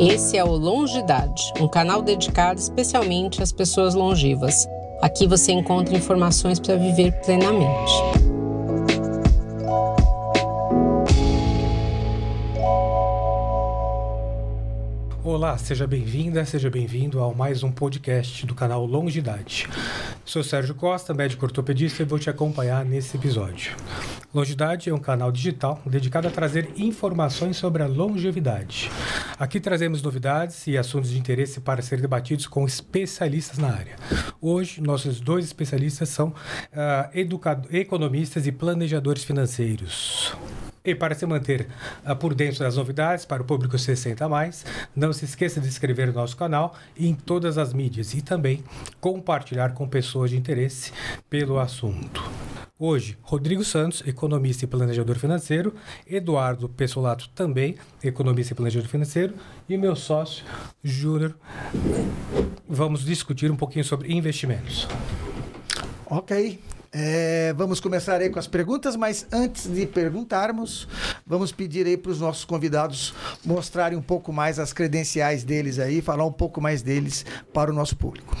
Esse é o Longidade, um canal dedicado especialmente às pessoas longevas. Aqui você encontra informações para viver plenamente. Olá, seja bem-vinda, seja bem-vindo a mais um podcast do canal Longidade. Sou Sérgio Costa, médico ortopedista e vou te acompanhar nesse episódio. Longidade é um canal digital dedicado a trazer informações sobre a longevidade. Aqui trazemos novidades e assuntos de interesse para serem debatidos com especialistas na área. Hoje, nossos dois especialistas são uh, economistas e planejadores financeiros. E para se manter uh, por dentro das novidades para o público 60 a mais, não se esqueça de inscrever no nosso canal em todas as mídias e também compartilhar com pessoas de interesse pelo assunto. Hoje, Rodrigo Santos, economista e planejador financeiro, Eduardo Pessolato, também economista e planejador financeiro, e meu sócio, Júnior. Vamos discutir um pouquinho sobre investimentos. Ok. É, vamos começar aí com as perguntas, mas antes de perguntarmos, vamos pedir aí para os nossos convidados mostrarem um pouco mais as credenciais deles aí, falar um pouco mais deles para o nosso público.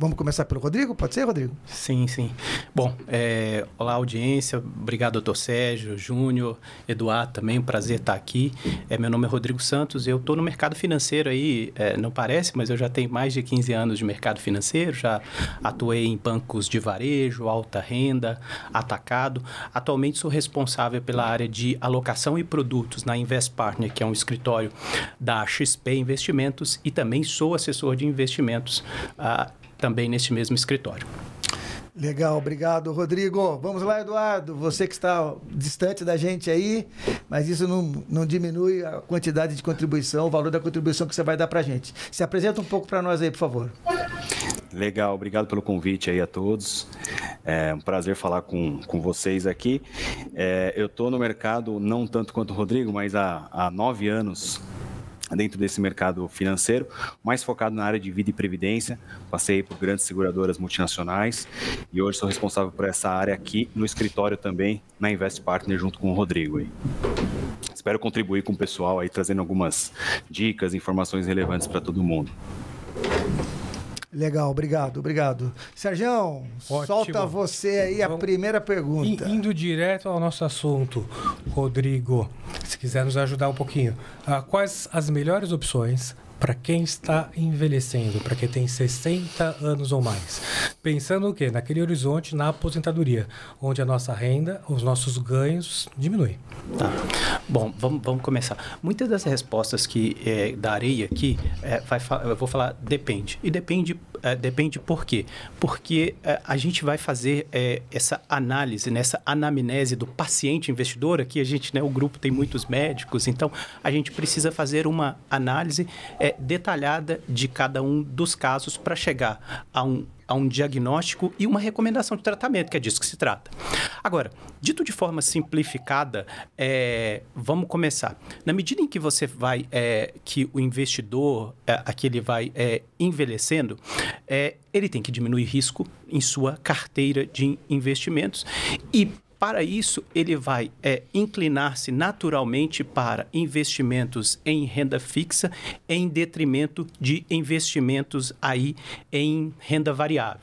Vamos começar pelo Rodrigo? Pode ser, Rodrigo? Sim, sim. Bom, é, olá, audiência. Obrigado, doutor Sérgio, Júnior, Eduardo também. Um prazer estar aqui. É, meu nome é Rodrigo Santos. Eu estou no mercado financeiro aí, é, não parece, mas eu já tenho mais de 15 anos de mercado financeiro. Já atuei em bancos de varejo, alta renda, atacado. Atualmente sou responsável pela área de alocação e produtos na Invest Partner, que é um escritório da XP Investimentos, e também sou assessor de investimentos. Ah, também neste mesmo escritório. Legal, obrigado, Rodrigo. Vamos lá, Eduardo. Você que está distante da gente aí, mas isso não, não diminui a quantidade de contribuição, o valor da contribuição que você vai dar para a gente. Se apresenta um pouco para nós aí, por favor. Legal, obrigado pelo convite aí a todos. É um prazer falar com, com vocês aqui. É, eu estou no mercado não tanto quanto o Rodrigo, mas há, há nove anos dentro desse mercado financeiro, mais focado na área de vida e previdência. Passei por grandes seguradoras multinacionais e hoje sou responsável por essa área aqui no escritório também, na Invest Partner, junto com o Rodrigo. Aí. Espero contribuir com o pessoal aí, trazendo algumas dicas, informações relevantes para todo mundo. Legal, obrigado, obrigado. Sérgio, solta você aí a primeira pergunta. Indo direto ao nosso assunto, Rodrigo, se quiser nos ajudar um pouquinho, uh, quais as melhores opções para quem está envelhecendo, para quem tem 60 anos ou mais. Pensando o quê? Naquele horizonte, na aposentadoria, onde a nossa renda, os nossos ganhos diminuem. Tá. Bom, vamos, vamos começar. Muitas das respostas que é, darei aqui, é, vai, eu vou falar depende. E depende, é, depende por quê? Porque é, a gente vai fazer é, essa análise, nessa anamnese do paciente investidor. Aqui a gente, né, o grupo tem muitos médicos, então a gente precisa fazer uma análise é, detalhada de cada um dos casos para chegar a um, a um diagnóstico e uma recomendação de tratamento, que é disso que se trata. Agora, dito de forma simplificada, é, vamos começar. Na medida em que você vai, é, que o investidor, é, aquele vai é, envelhecendo, é, ele tem que diminuir risco em sua carteira de investimentos e para isso, ele vai é, inclinar-se naturalmente para investimentos em renda fixa em detrimento de investimentos aí em renda variável.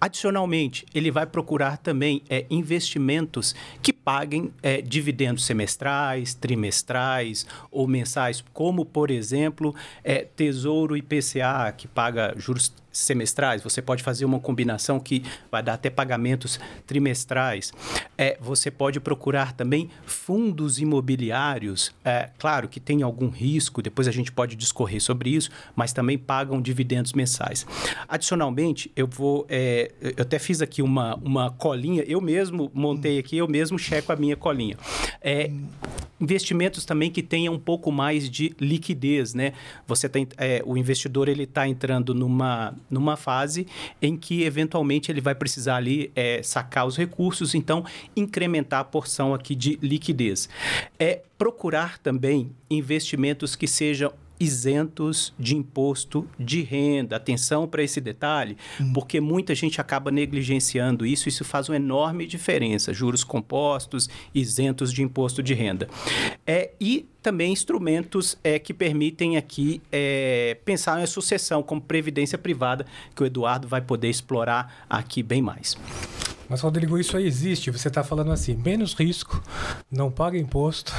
Adicionalmente, ele vai procurar também é, investimentos que paguem é, dividendos semestrais, trimestrais ou mensais, como, por exemplo, é, Tesouro IPCA, que paga juros semestrais, você pode fazer uma combinação que vai dar até pagamentos trimestrais. É, você pode procurar também fundos imobiliários, é, claro que tem algum risco, depois a gente pode discorrer sobre isso, mas também pagam dividendos mensais. Adicionalmente, eu vou, é, eu até fiz aqui uma, uma colinha, eu mesmo montei aqui, eu mesmo checo a minha colinha. É, investimentos também que tenham um pouco mais de liquidez, né? Você tem, é, o investidor ele está entrando numa, numa fase em que eventualmente ele vai precisar ali é, sacar os recursos, então incrementar a porção aqui de liquidez. É procurar também investimentos que sejam isentos de imposto de renda. Atenção para esse detalhe, hum. porque muita gente acaba negligenciando isso, isso faz uma enorme diferença. Juros compostos, isentos de imposto de renda. É, e também instrumentos é, que permitem aqui é, pensar em sucessão, como previdência privada, que o Eduardo vai poder explorar aqui bem mais. Mas, Rodrigo, isso aí existe. Você está falando assim, menos risco, não paga imposto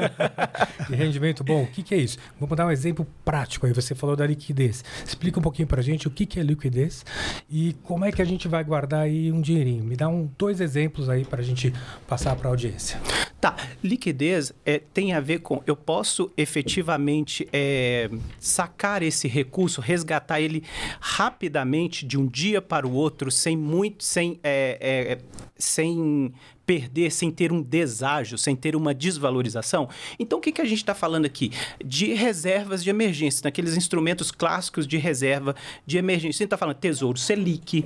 e rendimento bom. O que, que, é isso? Vamos dar um exemplo prático aí. Você falou da liquidez. Explica um pouquinho para gente o que, que é liquidez e como é que a gente vai guardar aí um dinheirinho. Me dá um, dois exemplos aí para a gente passar para a audiência. Tá, liquidez é, tem a ver com eu posso efetivamente é, sacar esse recurso, resgatar ele rapidamente de um dia para o outro, sem muito, sem, é, é sem perder sem ter um deságio, sem ter uma desvalorização. Então, o que, que a gente está falando aqui? De reservas de emergência, naqueles instrumentos clássicos de reserva de emergência. A gente está falando Tesouro Selic,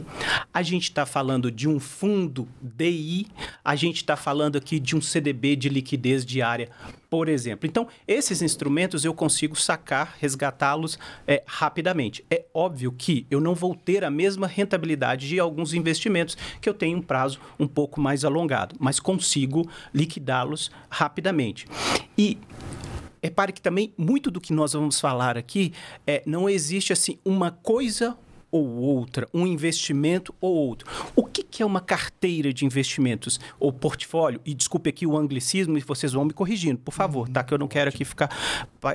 a gente está falando de um fundo DI, a gente está falando aqui de um CDB de liquidez diária por exemplo. Então, esses instrumentos eu consigo sacar, resgatá-los é, rapidamente. É óbvio que eu não vou ter a mesma rentabilidade de alguns investimentos que eu tenho um prazo um pouco mais alongado, mas consigo liquidá-los rapidamente. E repare que também muito do que nós vamos falar aqui é, não existe assim uma coisa ou outra, um investimento ou outro. O que, que é uma carteira de investimentos ou portfólio? E desculpe aqui o anglicismo e vocês vão me corrigindo, por favor, tá? Que eu não quero aqui ficar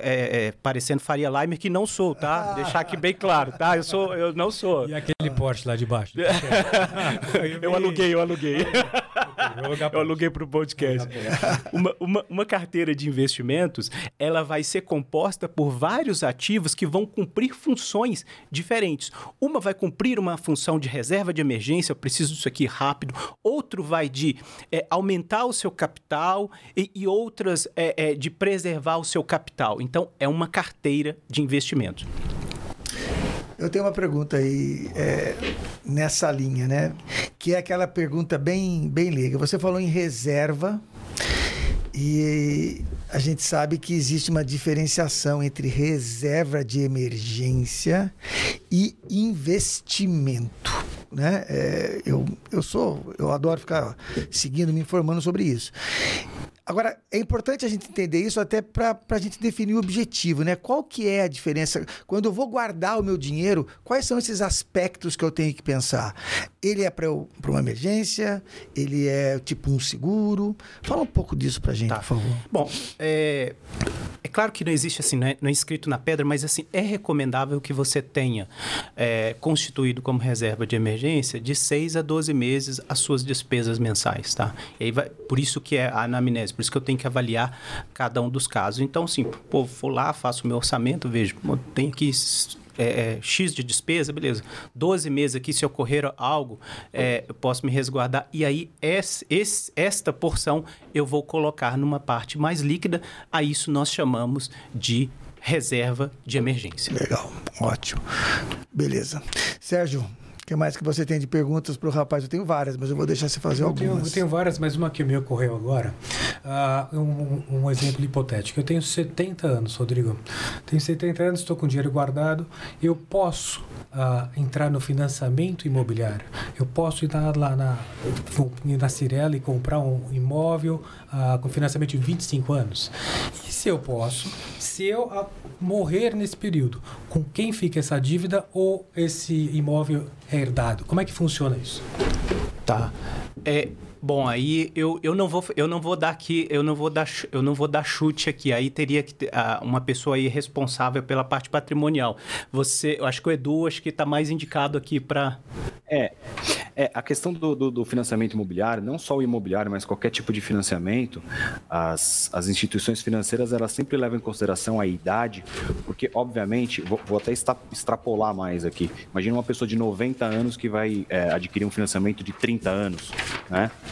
é, é, parecendo Faria Limer, que não sou, tá? Ah. Deixar aqui bem claro, tá? Eu, sou, eu não sou. E aquele Porsche lá de baixo? eu aluguei, eu aluguei. Eu aluguei para o podcast. Uma, uma, uma carteira de investimentos, ela vai ser composta por vários ativos que vão cumprir funções diferentes. Uma vai cumprir uma função de reserva de emergência, eu preciso disso aqui rápido. Outro vai de é, aumentar o seu capital e, e outras é, é, de preservar o seu capital. Então, é uma carteira de investimentos. Eu tenho uma pergunta aí é, nessa linha, né? Que é aquela pergunta bem, bem leiga. Você falou em reserva e a gente sabe que existe uma diferenciação entre reserva de emergência e investimento. Né? É, eu, eu sou, eu adoro ficar seguindo, me informando sobre isso. Agora, é importante a gente entender isso até para a gente definir o objetivo, né? Qual que é a diferença? Quando eu vou guardar o meu dinheiro, quais são esses aspectos que eu tenho que pensar? Ele é para uma emergência? Ele é tipo um seguro? Fala um pouco disso para a gente, tá. por favor. Bom, é, é, claro que não existe assim, não é, não é, escrito na pedra, mas assim, é recomendável que você tenha é, constituído como reserva de emergência de 6 a 12 meses as suas despesas mensais, tá? E aí vai, por isso que é a anamnese por isso que eu tenho que avaliar cada um dos casos. Então, assim, pô, vou lá, faço o meu orçamento, vejo, tem aqui é, é, X de despesa, beleza. 12 meses aqui, se ocorrer algo, é, eu posso me resguardar. E aí, esse, esse, esta porção eu vou colocar numa parte mais líquida. A isso nós chamamos de reserva de emergência. Legal, ótimo. Beleza. Sérgio, o que mais que você tem de perguntas para o rapaz? Eu tenho várias, mas eu vou deixar você fazer eu algumas. Tenho, eu tenho várias, mas uma que me ocorreu agora. Uh, um, um, exemplo hipotético. Eu tenho 70 anos, Rodrigo. Tenho 70 anos, estou com dinheiro guardado. Eu posso uh, entrar no financiamento imobiliário. Eu posso ir lá na, na Cirela e comprar um imóvel uh, com financiamento de 25 anos. E se eu posso, se eu morrer nesse período, com quem fica essa dívida ou esse imóvel herdado? Como é que funciona isso? Tá. É, Bom, aí eu, eu não vou eu não vou dar aqui, eu não vou dar eu não vou dar chute aqui. Aí teria que ter, uh, uma pessoa aí responsável pela parte patrimonial. Você, eu acho que o Edu acho que está mais indicado aqui para é, é, a questão do, do, do, financiamento imobiliário, não só o imobiliário, mas qualquer tipo de financiamento, as, as instituições financeiras elas sempre levam em consideração a idade, porque obviamente, vou, vou até extrapolar mais aqui. Imagina uma pessoa de 90 anos que vai é, adquirir um financiamento de 30 anos, né?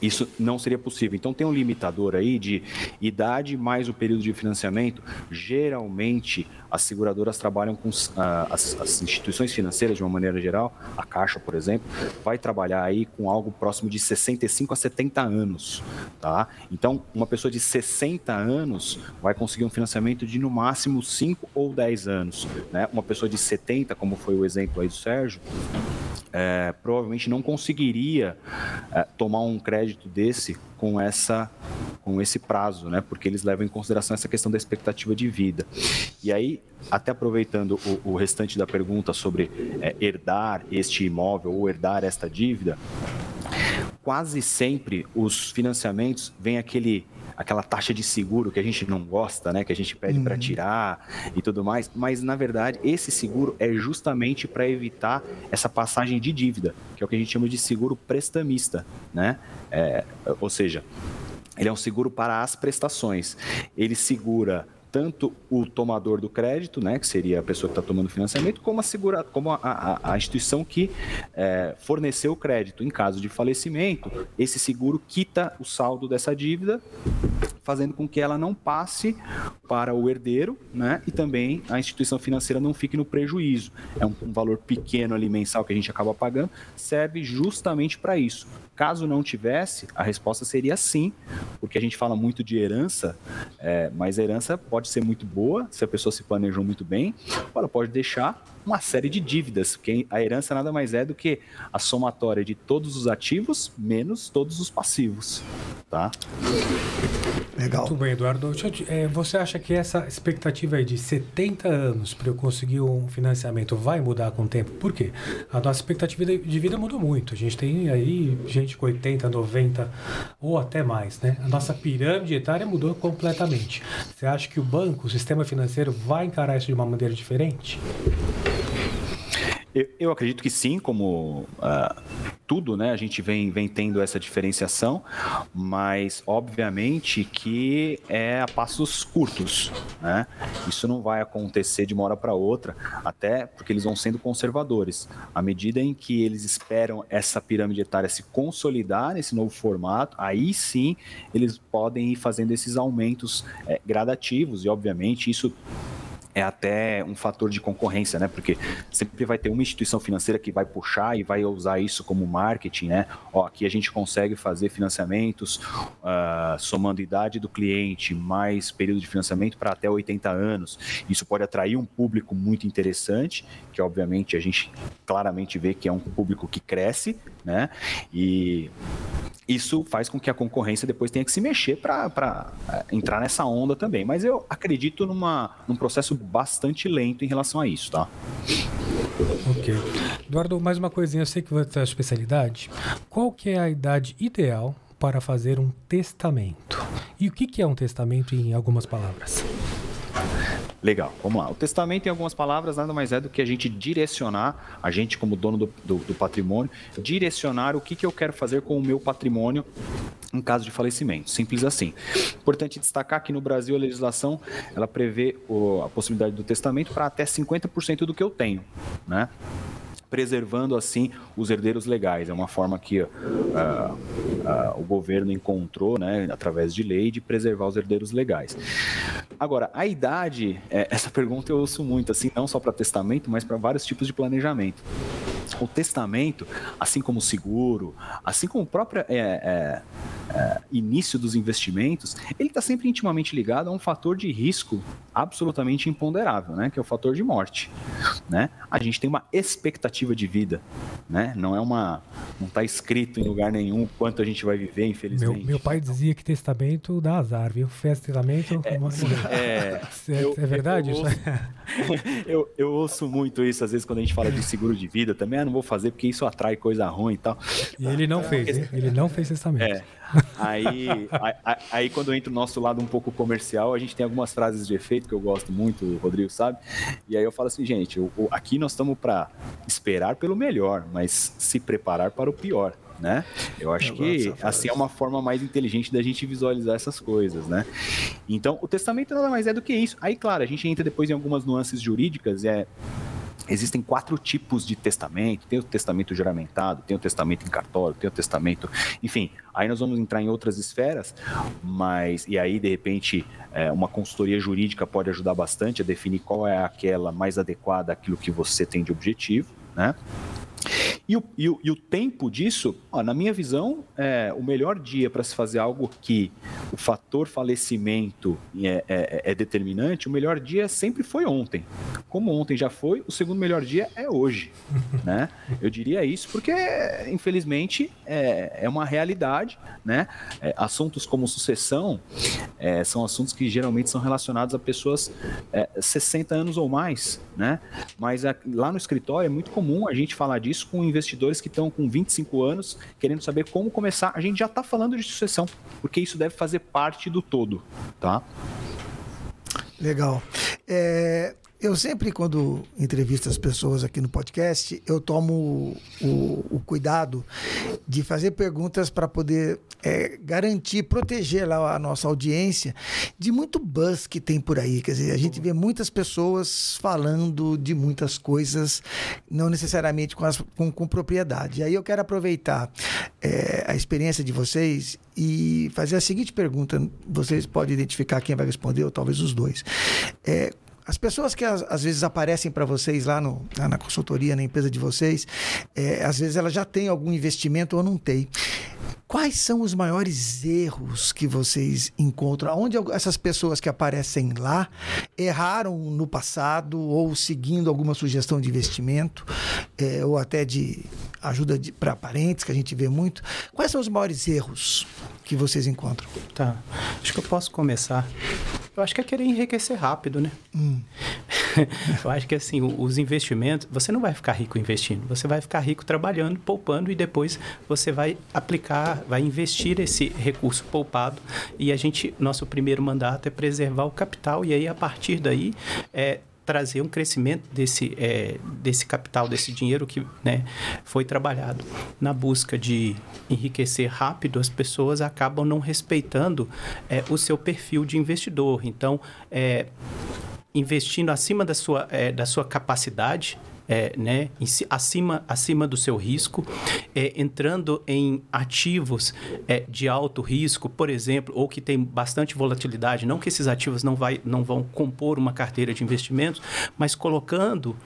isso não seria possível. Então tem um limitador aí de idade mais o período de financiamento. Geralmente as seguradoras trabalham com uh, as, as, instituições financeiras de uma maneira geral, a Caixa, por exemplo, vai trabalhar aí com algo próximo de 65 a 70 anos, tá? Então, uma pessoa de 60 anos vai conseguir um financiamento de no máximo 5 ou 10 anos, né? Uma pessoa de 70, como foi o exemplo aí do Sérgio, é, provavelmente não conseguiria é, tomar um crédito desse com essa com esse prazo, né? Porque eles levam em consideração essa questão da expectativa de vida. E aí, até aproveitando o, o restante da pergunta sobre é, herdar este imóvel ou herdar esta dívida, quase sempre os financiamentos vem aquele aquela taxa de seguro que a gente não gosta, né, que a gente pede uhum. para tirar e tudo mais, mas na verdade esse seguro é justamente para evitar essa passagem de dívida, que é o que a gente chama de seguro prestamista, né? É, ou seja, ele é um seguro para as prestações. Ele segura tanto o tomador do crédito, né, que seria a pessoa que está tomando financiamento, como a, segura, como a, a, a instituição que é, forneceu o crédito. Em caso de falecimento, esse seguro quita o saldo dessa dívida, fazendo com que ela não passe para o herdeiro, né, e também a instituição financeira não fique no prejuízo. É um, um valor pequeno ali mensal que a gente acaba pagando, serve justamente para isso. Caso não tivesse, a resposta seria sim, porque a gente fala muito de herança, é, mas herança pode ser muito boa se a pessoa se planejou muito bem, ela pode deixar uma série de dívidas, porque a herança nada mais é do que a somatória de todos os ativos menos todos os passivos, tá? Legal. Muito bem, Eduardo. É, você acha que essa expectativa aí de 70 anos para eu conseguir um financiamento vai mudar com o tempo? Por quê? A nossa expectativa de vida mudou muito. A gente tem aí gente com 80, 90 ou até mais, né? A nossa pirâmide etária mudou completamente. Você acha que o banco, o sistema financeiro vai encarar isso de uma maneira diferente? Eu, eu acredito que sim, como uh, tudo, né? A gente vem, vem tendo essa diferenciação, mas obviamente que é a passos curtos, né? Isso não vai acontecer de uma hora para outra, até porque eles vão sendo conservadores. À medida em que eles esperam essa pirâmide etária se consolidar nesse novo formato, aí sim eles podem ir fazendo esses aumentos é, gradativos e, obviamente, isso é até um fator de concorrência, né? Porque sempre vai ter uma instituição financeira que vai puxar e vai usar isso como marketing, né? Ó, aqui a gente consegue fazer financiamentos uh, somando idade do cliente mais período de financiamento para até 80 anos. Isso pode atrair um público muito interessante, que obviamente a gente claramente vê que é um público que cresce, né? E isso faz com que a concorrência depois tenha que se mexer para é, entrar nessa onda também. Mas eu acredito numa, num processo bastante lento em relação a isso, tá? Ok. Eduardo, mais uma coisinha, eu sei que você é especialidade. Qual que é a idade ideal para fazer um testamento? E o que, que é um testamento em algumas palavras? Legal, vamos lá. O testamento, em algumas palavras, nada mais é do que a gente direcionar, a gente, como dono do, do, do patrimônio, direcionar o que, que eu quero fazer com o meu patrimônio em caso de falecimento. Simples assim. Importante destacar que no Brasil a legislação ela prevê o, a possibilidade do testamento para até 50% do que eu tenho, né? Preservando assim os herdeiros legais. É uma forma que uh, uh, o governo encontrou, né, através de lei, de preservar os herdeiros legais. Agora, a idade, é, essa pergunta eu ouço muito, assim, não só para testamento, mas para vários tipos de planejamento. O testamento, assim como o seguro, assim como o próprio é, é, é, início dos investimentos, ele está sempre intimamente ligado a um fator de risco absolutamente imponderável, né? Que é o fator de morte, né? A gente tem uma expectativa de vida, né? Não é uma, não está escrito em lugar nenhum quanto a gente vai viver, infelizmente. Meu, meu pai dizia que testamento dá azar, viu? Fez testamento. É, é, é, eu, é verdade eu, eu ouço, eu, eu ouço muito isso às vezes quando a gente fala de seguro de vida também, não vou fazer porque isso atrai coisa ruim e tal. E ele não fez, hein? ele não fez testamento. É. Aí, aí, aí, quando entra o nosso lado um pouco comercial, a gente tem algumas frases de efeito que eu gosto muito, o Rodrigo sabe. E aí eu falo assim, gente, o, o, aqui nós estamos para esperar pelo melhor, mas se preparar para o pior. Né? Eu acho eu que assim é uma forma mais inteligente da gente visualizar essas coisas, né? Então, o testamento nada mais é do que isso. Aí, claro, a gente entra depois em algumas nuances jurídicas, é Existem quatro tipos de testamento: tem o testamento juramentado, tem o testamento em cartório, tem o testamento. Enfim, aí nós vamos entrar em outras esferas, mas. E aí, de repente, é, uma consultoria jurídica pode ajudar bastante a definir qual é aquela mais adequada àquilo que você tem de objetivo, né? E o, e o, e o tempo disso, ó, na minha visão, é o melhor dia para se fazer algo que o fator falecimento é, é, é, determinante, o melhor dia sempre foi ontem. Como ontem já foi, o segundo melhor dia é hoje. né? Eu diria isso porque, infelizmente, é, é uma realidade. Né? É, assuntos como sucessão é, são assuntos que geralmente são relacionados a pessoas é, 60 anos ou mais. Né? Mas a, lá no escritório é muito comum a gente falar disso com investidores que estão com 25 anos, querendo saber como começar. A gente já está falando de sucessão, porque isso deve fazer parte do todo, tá? Legal. É, eu sempre, quando entrevisto as pessoas aqui no podcast, eu tomo o, o cuidado de fazer perguntas para poder é, garantir, proteger lá a nossa audiência de muito buzz que tem por aí. Quer dizer, a gente vê muitas pessoas falando de muitas coisas, não necessariamente com, as, com, com propriedade. E aí eu quero aproveitar é, a experiência de vocês e fazer a seguinte pergunta. Vocês podem identificar quem vai responder, ou talvez os dois. É, as pessoas que às vezes aparecem para vocês lá, no, lá, na consultoria, na empresa de vocês, é, às vezes ela já tem algum investimento ou não tem. Quais são os maiores erros que vocês encontram? Onde essas pessoas que aparecem lá erraram no passado ou seguindo alguma sugestão de investimento é, ou até de ajuda para parentes, que a gente vê muito? Quais são os maiores erros que vocês encontram? Tá. Acho que eu posso começar. Eu acho que é querer enriquecer rápido, né? Hum. eu acho que assim, os investimentos, você não vai ficar rico investindo, você vai ficar rico trabalhando, poupando e depois você vai aplicar, vai investir esse recurso poupado e a gente, nosso primeiro mandato é preservar o capital e aí a partir daí é trazer um crescimento desse, é, desse capital, desse dinheiro que né, foi trabalhado. Na busca de enriquecer rápido, as pessoas acabam não respeitando é, o seu perfil de investidor. Então, é, investindo acima da sua, é, da sua capacidade, é, né, em, acima, acima do seu risco, é, entrando em ativos é, de alto risco, por exemplo, ou que tem bastante volatilidade, não que esses ativos não, vai, não vão compor uma carteira de investimentos, mas colocando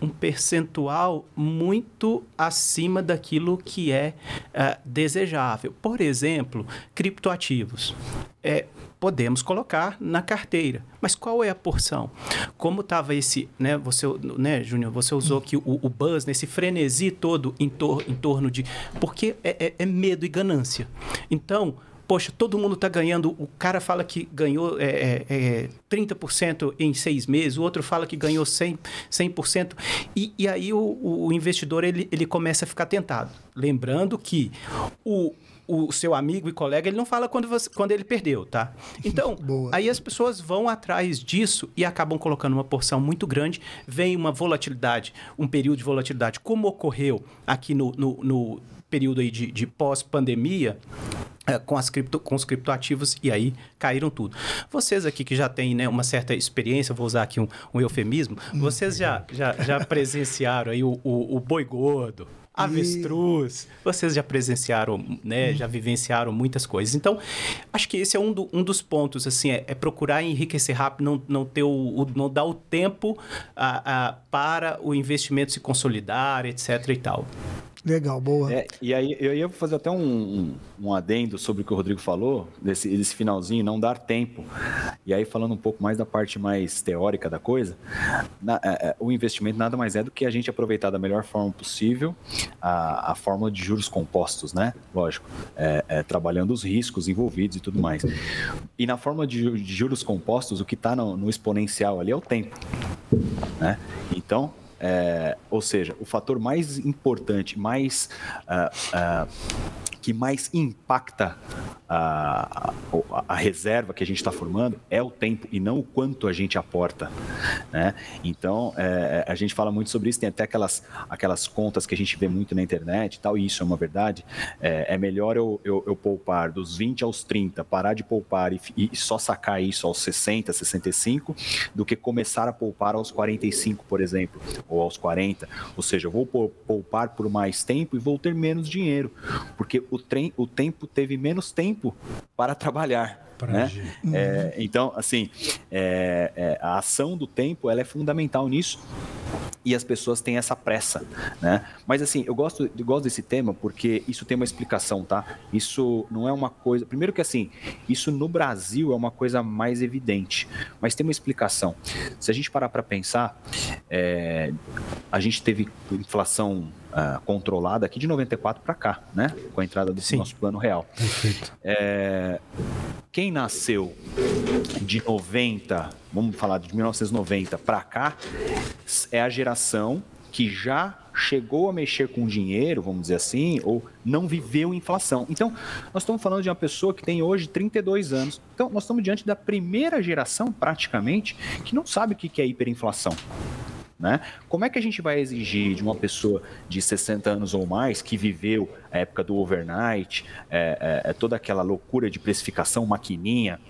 um percentual muito acima daquilo que é uh, desejável. Por exemplo, criptoativos. É, podemos colocar na carteira. Mas qual é a porção? Como estava esse, né, você, né, Júnior, você usou aqui o, o buzz, nesse frenesi todo em, tor em torno de... Porque é, é, é medo e ganância. Então, poxa, todo mundo está ganhando. O cara fala que ganhou é, é, 30% é, em seis meses, o outro fala que ganhou 100%. 100% e, e aí o, o investidor ele, ele começa a ficar tentado. Lembrando que o, o seu amigo e colega, ele não fala quando, você, quando ele perdeu, tá? Então, aí as pessoas vão atrás disso e acabam colocando uma porção muito grande, vem uma volatilidade, um período de volatilidade, como ocorreu aqui no, no, no período aí de, de pós-pandemia, é, com, as cripto, com os criptoativos e aí caíram tudo. Vocês aqui que já têm né, uma certa experiência, vou usar aqui um, um eufemismo, vocês já, já, já presenciaram aí o, o, o boi gordo, avestruz. Vocês já presenciaram, né? Já vivenciaram muitas coisas. Então, acho que esse é um, do, um dos pontos, assim, é, é, procurar enriquecer rápido, não, não ter o, o não dar o tempo a, a, para o investimento se consolidar, etc e tal. Legal, boa. É, e aí eu ia fazer até um, um, um, adendo sobre o que o Rodrigo falou, desse, desse finalzinho, não dar tempo. E aí falando um pouco mais da parte mais teórica da coisa, na, é, é o investimento nada mais é do que a gente aproveitar da melhor forma possível a, a fórmula de juros compostos, né? Lógico, é, é, trabalhando os riscos envolvidos e tudo mais. E na fórmula de, de juros compostos, o que está no, no exponencial ali é o tempo. Né? Então, é, ou seja, o fator mais importante, mais uh, uh, que mais impacta a, a, a reserva que a gente está formando é o tempo e não o quanto a gente aporta. Né? Então, é, a gente fala muito sobre isso, tem até aquelas, aquelas contas que a gente vê muito na internet e tal, e isso é uma verdade. É, é melhor eu, eu, eu, poupar dos 20 aos 30, parar de poupar e, e só sacar isso aos 60, 65, do que começar a poupar aos 45, por exemplo, ou aos 40. Ou seja, eu vou poupar por mais tempo e vou ter menos dinheiro, porque o, trem, o tempo teve menos tempo para trabalhar. Né? É, então, assim, é, é, a ação do tempo ela é fundamental nisso e as pessoas têm essa pressa, né? Mas assim, eu gosto, eu gosto desse tema porque isso tem uma explicação, tá? Isso não é uma coisa. Primeiro que assim, isso no Brasil é uma coisa mais evidente, mas tem uma explicação. Se a gente parar para pensar, é, a gente teve inflação uh, controlada aqui de 94 para cá, né? Com a entrada do Sim. nosso plano real. Perfeito. É, quem nasceu de 90, vamos falar de 1990 para cá, é a geração que já chegou a mexer com dinheiro, vamos dizer assim, ou não viveu inflação. Então, nós estamos falando de uma pessoa que tem hoje 32 anos. Então, nós estamos diante da primeira geração, praticamente, que não sabe o que é hiperinflação. Né? Como é que a gente vai exigir de uma pessoa de 60 anos ou mais que viveu a época do overnight, é, é, é toda aquela loucura de precificação, maquininha,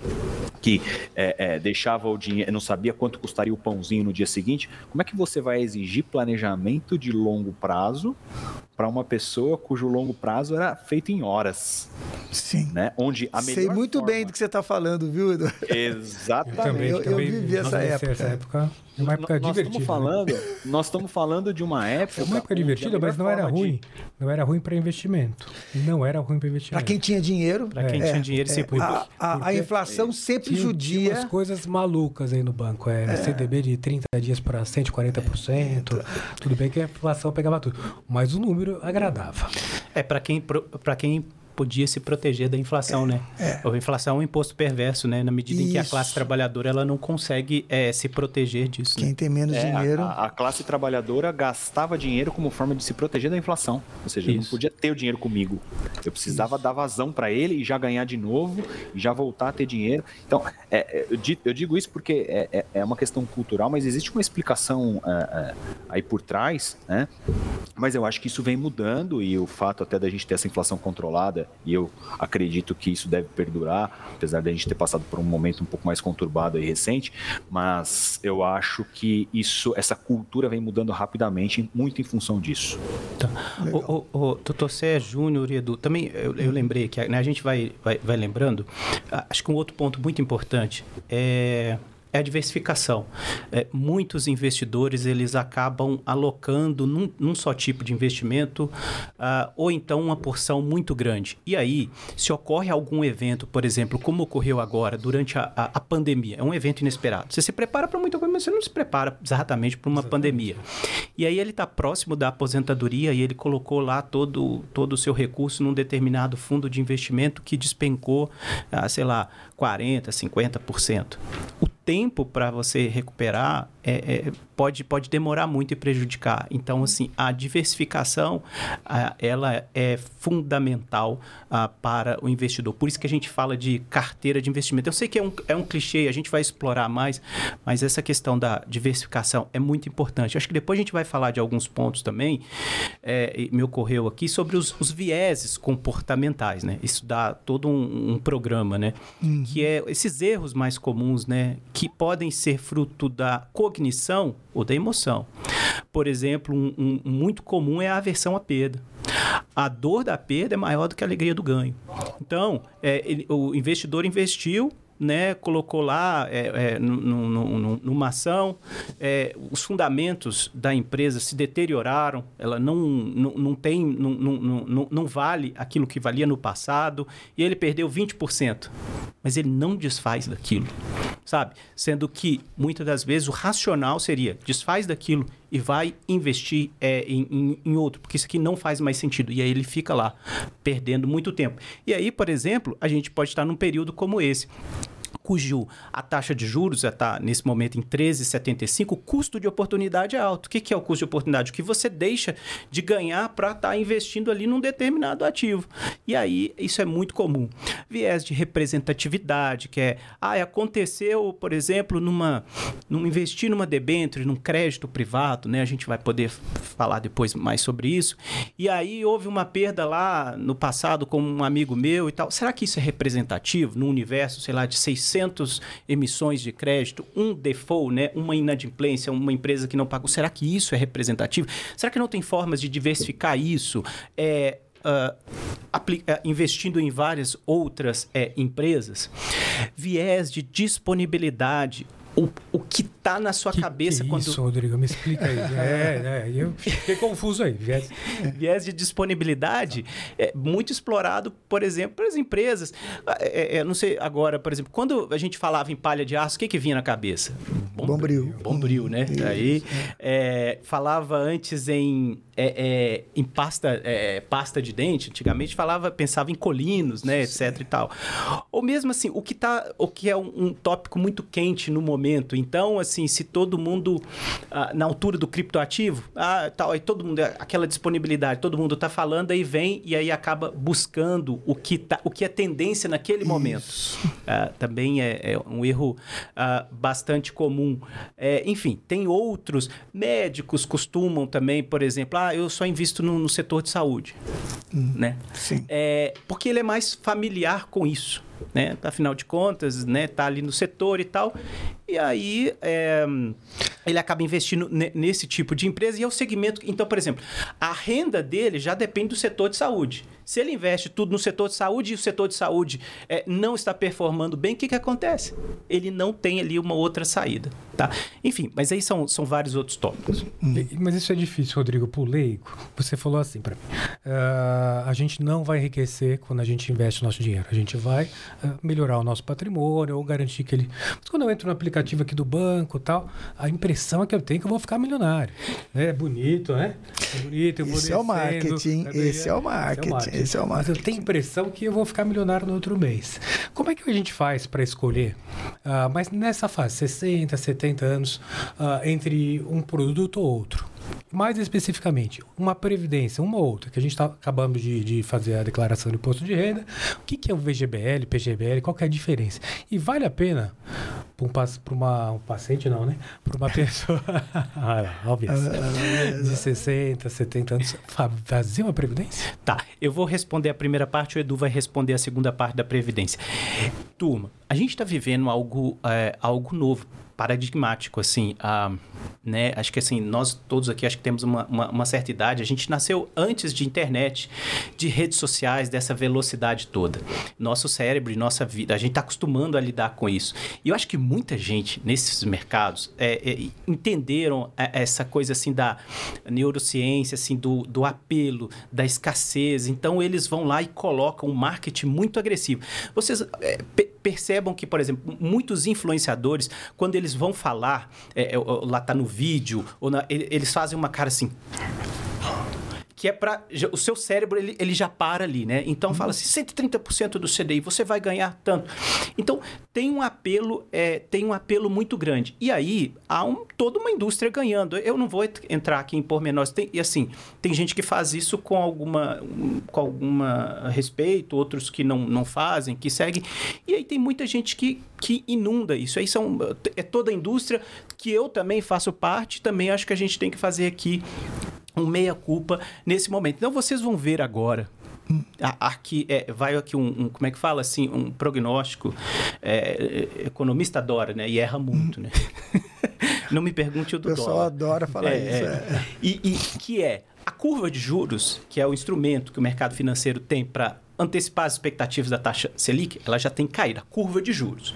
que é, é, deixava o dinheiro, não sabia quanto custaria o pãozinho no dia seguinte, como é que você vai exigir planejamento de longo prazo para uma pessoa cujo longo prazo era feito em horas? Sim. Né? Onde a Sei muito forma... bem do que você está falando, viu, Eduardo? Exatamente. Eu, também, eu, eu vivi essa época. essa época. Uma época nós divertida. Estamos né? falando, né? Nós estamos falando de uma época. Uma época divertida, mas não era ruim. De... Não era ruim para investimento. Não era ruim para investimento. Para quem tinha dinheiro. Para quem é, tinha dinheiro, é, sempre. A, a, a, inflação sempre tinha, judia. Tinha umas coisas malucas aí no banco. Era é. CDB de 30 dias para 140%. É. Tudo bem que a inflação pegava tudo. Mas o número agradava. É, para quem, quem podia se proteger da inflação, é, né? É. A inflação é um imposto perverso, né? Na medida Isso. em que a classe trabalhadora ela não consegue é, se proteger disso. Quem né? tem menos é, dinheiro. A, a, classe trabalhadora gastava dinheiro como forma de se proteger da inflação. Ou seja, Isso. não podia ter o dinheiro comigo. Eu precisava Isso. dar vazão para ele e já ganhar de novo e já voltar a ter dinheiro. Então, é, é, eu, eu, digo isso porque é, é, uma questão cultural, mas existe uma explicação aí por trás, né? Mas eu acho que isso vem mudando e o fato até da gente ter essa inflação controlada e eu acredito que isso deve perdurar, apesar de a gente ter passado por um momento um pouco mais conturbado e recente, mas eu acho que isso, essa cultura vem mudando rapidamente, muito em função disso. Tá. O, o, o doutor Sérgio Júnior e Edu, também eu, eu lembrei que né, a gente vai, vai, vai lembrando, acho que um outro ponto muito importante é é a diversificação. É, muitos investidores eles acabam alocando num, num só tipo de investimento uh, ou então uma porção muito grande. E aí, se ocorre algum evento, por exemplo, como ocorreu agora durante a, a, a pandemia, é um evento inesperado. Você se prepara para muita coisa, mas você não se prepara exatamente para uma exatamente. pandemia. E aí ele está próximo da aposentadoria e ele colocou lá todo, todo o seu recurso num determinado fundo de investimento que despencou, ah, sei lá, 40%, 50%. O tempo para você recuperar é, é, pode, pode demorar muito e prejudicar. Então, assim, a diversificação, ela é fundamental para o investidor. Por isso que a gente fala de carteira de investimento. Eu sei que é um, é um clichê, a gente vai explorar mais, mas essa questão da diversificação é muito importante. Acho que depois a gente vai falar de alguns pontos também, é, me ocorreu aqui, sobre os, os, vieses comportamentais, né? Isso dá todo um, um programa, né? Uhum. Que é esses erros mais comuns, né? Que podem ser fruto da cognição ou da emoção. Por exemplo, um, um muito comum é a aversão à perda. A dor da perda é maior do que a alegria do ganho. Então, é, ele, o investidor investiu, né, colocou lá é, é, numa ação, é, os fundamentos da empresa se deterioraram, ela não, não, não tem, não, não, não vale aquilo que valia no passado, e ele perdeu 20%. Mas ele não desfaz daquilo, sabe? Sendo que, muitas das vezes, o racional seria desfaz daquilo e vai investir é, em, em, em, outro, porque isso aqui não faz mais sentido. E aí ele fica lá, perdendo muito tempo. E aí, por exemplo, a gente pode estar num período como esse cujo a taxa de juros está nesse momento em 13,75, o custo de oportunidade é alto. O que, que é o custo de oportunidade? O que você deixa de ganhar para estar tá investindo ali num determinado ativo. E aí, isso é muito comum. Viés de representatividade, que é, ah, aconteceu, por exemplo, numa, num investir numa debênture, num crédito privado, né? A gente vai poder falar depois mais sobre isso. E aí houve uma perda lá no passado com um amigo meu e tal. Será que isso é representativo no universo, sei lá, de 600 emissões de crédito, um default, né? Uma inadimplência, uma empresa que não pagou? Será que isso é representativo? Será que não tem formas de diversificar isso? É, Uh, investindo em várias outras é, empresas, viés de disponibilidade o, está na sua que, cabeça que quando. Isso, Rodrigo, me explica aí. é, é, eu fiquei confuso aí. Viés, viés de disponibilidade é muito explorado, por exemplo, pelas empresas. É, é, não sei agora, por exemplo, quando a gente falava em palha de aço, o que, que vinha na cabeça? Bombril. Bombril, né? Isso, aí é. falava antes em, é, em pasta, pasta de dente, antigamente falava, pensava em colinos, né, etc e tal. Ou mesmo assim, o que, tá, o que é um, um tópico muito quente no momento. Então, assim, se todo mundo, ah, na altura do criptoativo, ah, tal, aí todo mundo, aquela disponibilidade, todo mundo está falando, aí vem e aí acaba buscando o que, tá, o que é tendência naquele momento. Ah, também é, é, um erro ah, bastante comum. É, enfim, tem outros. Médicos costumam também, por exemplo, ah, eu só invisto no, no setor de saúde. Hum, né? Sim. É, porque ele é mais familiar com isso né? Afinal de contas, né? Tá ali no setor e tal. E aí é, ele acaba investindo nesse tipo de empresa e é o segmento. Então, por exemplo, a renda dele já depende do setor de saúde. Se ele investe tudo no setor de saúde e o setor de saúde é, não está performando bem, o que, que acontece? Ele não tem ali uma outra saída. Tá? Enfim, mas aí são, são vários outros tópicos. Mas isso é difícil, Rodrigo, pro leigo. Você falou assim para mim: uh, a gente não vai enriquecer quando a gente investe o nosso dinheiro. A gente vai uh, melhorar o nosso patrimônio ou garantir que ele. Mas quando eu entro no aplicativo aqui do banco tal, a impressão é que eu tenho que eu vou ficar milionário. É bonito, né? É bonito, eu vou Esse é o marketing. Esse é o marketing. Esse é o marketing. Eu tenho a impressão que eu vou ficar milionário no outro mês. Como é que a gente faz para escolher? Uh, mas nessa fase, 60, 70 anos, uh, entre um produto ou outro. Mais especificamente, uma previdência, uma ou outra, que a gente está acabando de, de, fazer a declaração de imposto de renda. O que, que é o VGBL, PGBL, qual é a diferença? E vale a pena para um, um paciente, não, né? Para uma pessoa, ah, óbvio, de 60, 70 anos, fazer uma previdência? Tá, eu vou responder a primeira parte, o Edu vai responder a segunda parte da previdência. Turma, a gente está vivendo algo, é, algo novo paradigmático, assim, uh, né? Acho que, assim, nós todos aqui, acho que temos uma, uma, uma, certa idade. A gente nasceu antes de internet, de redes sociais, dessa velocidade toda. Nosso cérebro e nossa vida, a gente está acostumando a lidar com isso. E eu acho que muita gente nesses mercados é, é, entenderam essa coisa, assim, da neurociência, assim, do, do apelo, da escassez. Então, eles vão lá e colocam um marketing muito agressivo. Vocês é, percebam que, por exemplo, muitos influenciadores, quando eles vão falar, é, é, lá tá no vídeo, ou na, eles fazem uma cara assim que é para o seu cérebro ele, ele já para ali, né? Então uhum. fala assim, 130% do CDI, você vai ganhar tanto. Então tem um apelo, é, tem um apelo muito grande. E aí há um, toda uma indústria ganhando. Eu não vou entrar aqui em pormenores. Tem, e assim, tem gente que faz isso com alguma com alguma respeito, outros que não, não fazem, que seguem. E aí tem muita gente que, que inunda isso. Aí são é toda a indústria que eu também faço parte, também acho que a gente tem que fazer aqui um meia-culpa nesse momento. Então vocês vão ver agora. Aqui é, vai aqui um, um, como é que fala assim um prognóstico é, economista adora né e erra muito né não me pergunte o do pessoal dólar. adora falar é, isso é. é. E, e que é a curva de juros que é o instrumento que o mercado financeiro tem para antecipar as expectativas da taxa Selic, ela já tem caído, a curva de juros.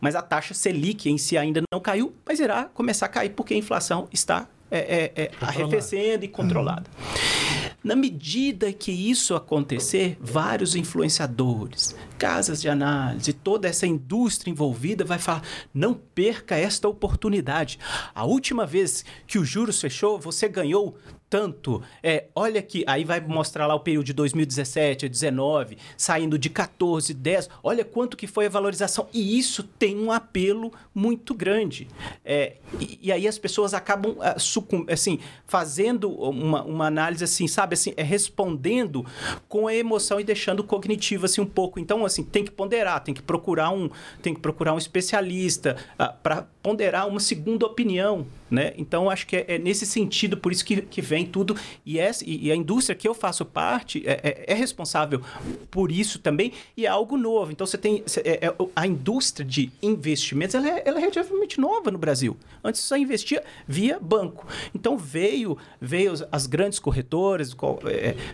Mas a taxa Selic em si ainda não caiu, mas irá começar a cair porque a inflação está é, é, é arrefecendo e controlada. Uhum. Na medida que isso acontecer, vários influenciadores, casas de análise, toda essa indústria envolvida vai falar: não perca esta oportunidade. A última vez que o juros fechou, você ganhou tanto. É, olha aqui, aí vai mostrar lá o período de 2017 a 19, saindo de 14, 10. Olha quanto que foi a valorização. E isso tem um apelo muito grande. É, e, e, aí as pessoas acabam sucum, assim, fazendo uma, uma análise assim, sabe, assim, é respondendo com a emoção e deixando o cognitivo assim um pouco. Então, assim, tem que ponderar, tem que procurar um, tem que procurar um especialista uh, ah, para ponderar uma segunda opinião, né? Então, acho que é, é, nesse sentido, por isso que, que vem tudo. E, essa, e, a indústria que eu faço parte é, é, é, responsável por isso também e é algo novo. Então, você tem. É, é, a indústria de investimentos ela é, ela é relativamente nova no Brasil. Antes só investia via banco. Então, veio, veio as grandes corretoras, qual,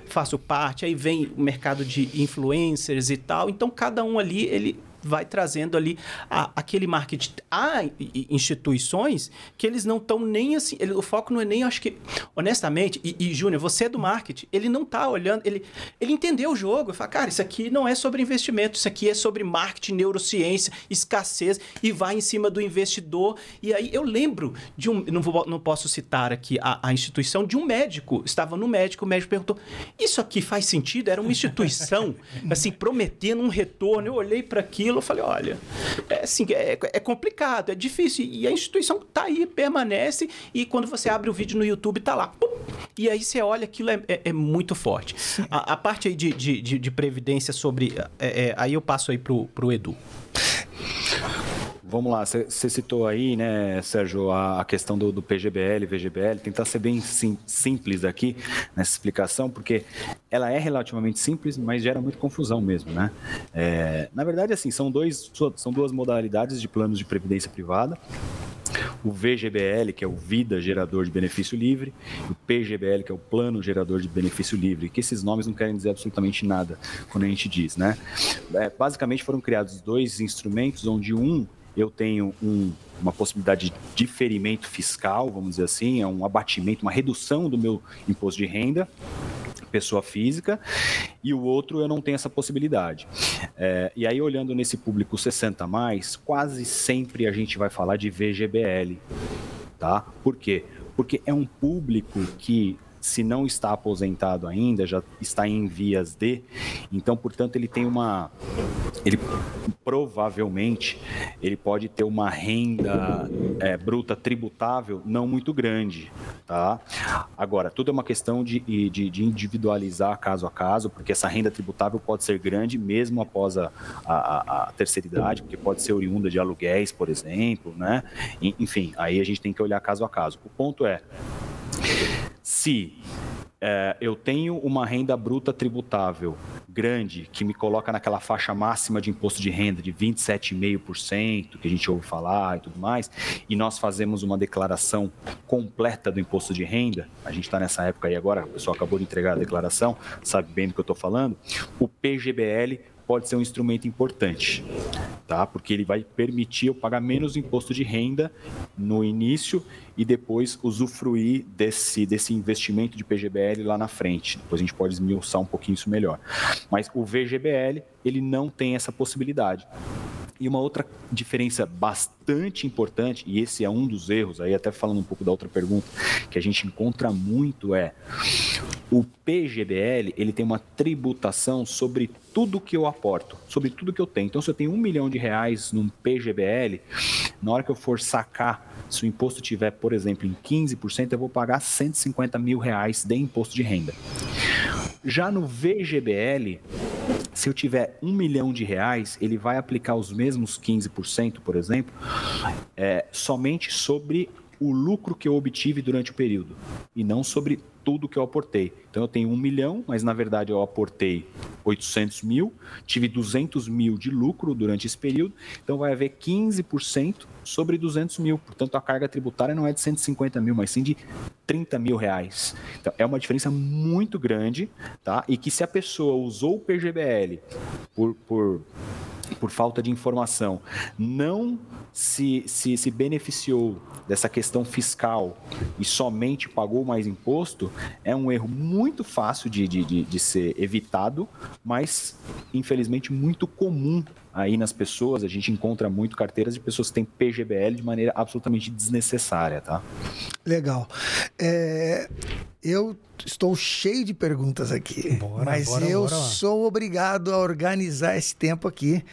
faço parte, aí vem o mercado de influencers e tal. Então, cada um ali, ele vai trazendo ali a, aquele marketing. Há instituições que eles não estão nem assim. Ele, o foco não é nem, acho que, honestamente, e, e Júnior, você é do marketing, ele não está olhando, ele, ele entendeu o jogo. Ele fala, cara, isso aqui não é sobre investimento, isso aqui é sobre marketing, neurociência, escassez, e vai em cima do investidor. E aí eu lembro de um. Não, vou, não posso citar aqui a, a instituição, de um médico. Estava no médico, o médico perguntou: Isso aqui faz sentido? Era uma instituição, assim, prometendo um retorno. Eu olhei para aquilo aquilo, eu falei, olha, é, assim, é, é complicado, é difícil. E a instituição está aí, permanece, e quando você abre o vídeo no YouTube, está lá. Pum, e aí você olha, aquilo é, é, é muito forte. A, a, parte aí de, de, de, de previdência sobre... É, é, aí eu passo aí pro, pro Edu. Vamos lá, você citou aí, né, Sérgio, a, a questão do, do, PGBL, VGBL, tentar ser bem sim, simples aqui nessa explicação, porque ela é relativamente simples, mas gera muita confusão mesmo, né? É, na verdade, assim, são, dois, são duas modalidades de planos de previdência privada o VGBL, que é o Vida Gerador de Benefício Livre, e o PGBL, que é o Plano Gerador de Benefício Livre, que esses nomes não querem dizer absolutamente nada quando a gente diz, né? É, basicamente foram criados dois instrumentos, onde um eu tenho um, uma possibilidade de diferimento fiscal, vamos dizer assim, é um abatimento, uma redução do meu imposto de renda, pessoa física, e o outro eu não tenho essa possibilidade. É, e aí, olhando nesse público 60 mais, quase sempre a gente vai falar de VGBL. Tá? Por quê? Porque é um público que se não está aposentado ainda, já está em vias de, então, portanto, ele tem uma ele provavelmente ele pode ter uma renda é, bruta tributável não muito grande, tá? Agora, tudo é uma questão de, de, de, individualizar caso a caso, porque essa renda tributável pode ser grande mesmo após a, a, a terceira idade, porque pode ser oriunda de aluguéis, por exemplo, né? Enfim, aí a gente tem que olhar caso a caso. O ponto é, se é, eu tenho uma renda bruta tributável grande, que me coloca naquela faixa máxima de imposto de renda de 27,5%, que a gente ouve falar e tudo mais, e nós fazemos uma declaração completa do imposto de renda, a gente está nessa época aí agora, o pessoal acabou de entregar a declaração, sabe bem do que eu estou falando, o PGBL pode ser um instrumento importante, tá? Porque ele vai permitir eu pagar menos imposto de renda no início e depois usufruir desse, desse investimento de PGBL lá na frente. Depois a gente pode esmiuçar um pouquinho isso melhor. Mas o VGBL, ele não tem essa possibilidade. E uma outra diferença bastante importante, e esse é um dos erros, aí até falando um pouco da outra pergunta, que a gente encontra muito é o PGBL, ele tem uma tributação sobre tudo que eu aporto, sobre tudo que eu tenho. Então, se eu tenho um milhão de reais num PGBL, na hora que eu for sacar, se o imposto tiver, por exemplo, em 15%, eu vou pagar 150 mil reais de imposto de renda. Já no VGBL, se eu tiver um milhão de reais, ele vai aplicar os mesmos 15%, por exemplo, é, somente sobre o lucro que eu obtive durante o período e não sobre tudo que eu aportei. Então eu tenho um milhão, mas na verdade eu aportei 800 mil, tive 200 mil de lucro durante esse período, então vai haver 15% sobre 200 mil. Portanto, a carga tributária não é de 150 mil, mas sim de 30 mil reais. Então, é uma diferença muito grande, tá? E que se a pessoa usou o PGBL por, por por falta de informação, não se, se, se beneficiou dessa questão fiscal e somente pagou mais imposto, é um erro muito fácil de, de, de, de ser evitado, mas infelizmente muito comum aí nas pessoas, a gente encontra muito carteiras de pessoas que têm PGBL de maneira absolutamente desnecessária, tá? Legal. É, eu estou cheio de perguntas aqui, bora, mas bora, eu bora, sou obrigado a organizar esse tempo aqui.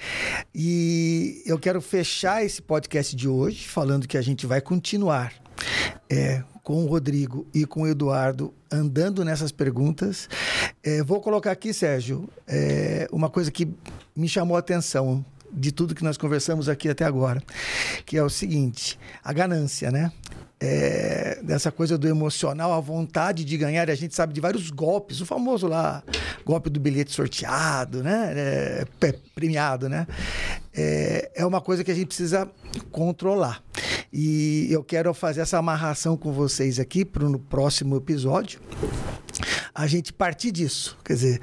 E eu quero fechar esse podcast de hoje falando que a gente vai continuar é, com o Rodrigo e com o Eduardo andando nessas perguntas. É, vou colocar aqui, Sérgio, é, uma coisa que me chamou a atenção de tudo que nós conversamos aqui até agora, que é o seguinte: a ganância, né? É, dessa coisa do emocional, a vontade de ganhar, a gente sabe de vários golpes, o famoso lá, golpe do bilhete sorteado, né? É, premiado, né? É, é uma coisa que a gente precisa controlar. E eu quero fazer essa amarração com vocês aqui para o próximo episódio a gente partir disso. Quer dizer,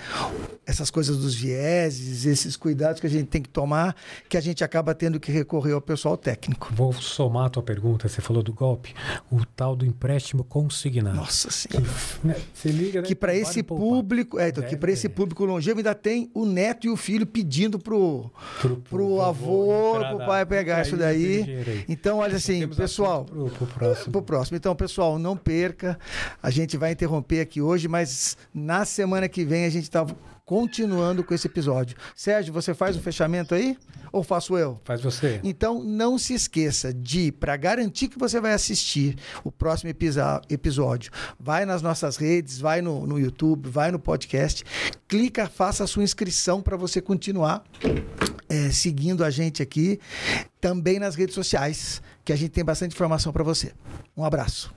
essas coisas dos vieses, esses cuidados que a gente tem que tomar, que a gente acaba tendo que recorrer ao pessoal técnico. Vou somar a tua pergunta, você falou do golpe, o tal do empréstimo consignado. Nossa Senhora. Que, né, se liga, né? Que para esse público, é, então, que para esse público longevo ainda tem o neto e o filho pedindo pro, pro, pro, pro avô, pro pai pegar isso daí. Então, olha assim, pessoal, pro, pro, próximo. pro próximo. Então, pessoal, não perca. A gente vai interromper aqui hoje, mas na semana que vem a gente está continuando com esse episódio. Sérgio, você faz o fechamento aí? Ou faço eu? Faz você. Então, não se esqueça de, para garantir que você vai assistir o próximo episódio, vai nas nossas redes, vai no, no YouTube, vai no podcast, clica, faça a sua inscrição para você continuar é, seguindo a gente aqui, também nas redes sociais, que a gente tem bastante informação para você. Um abraço.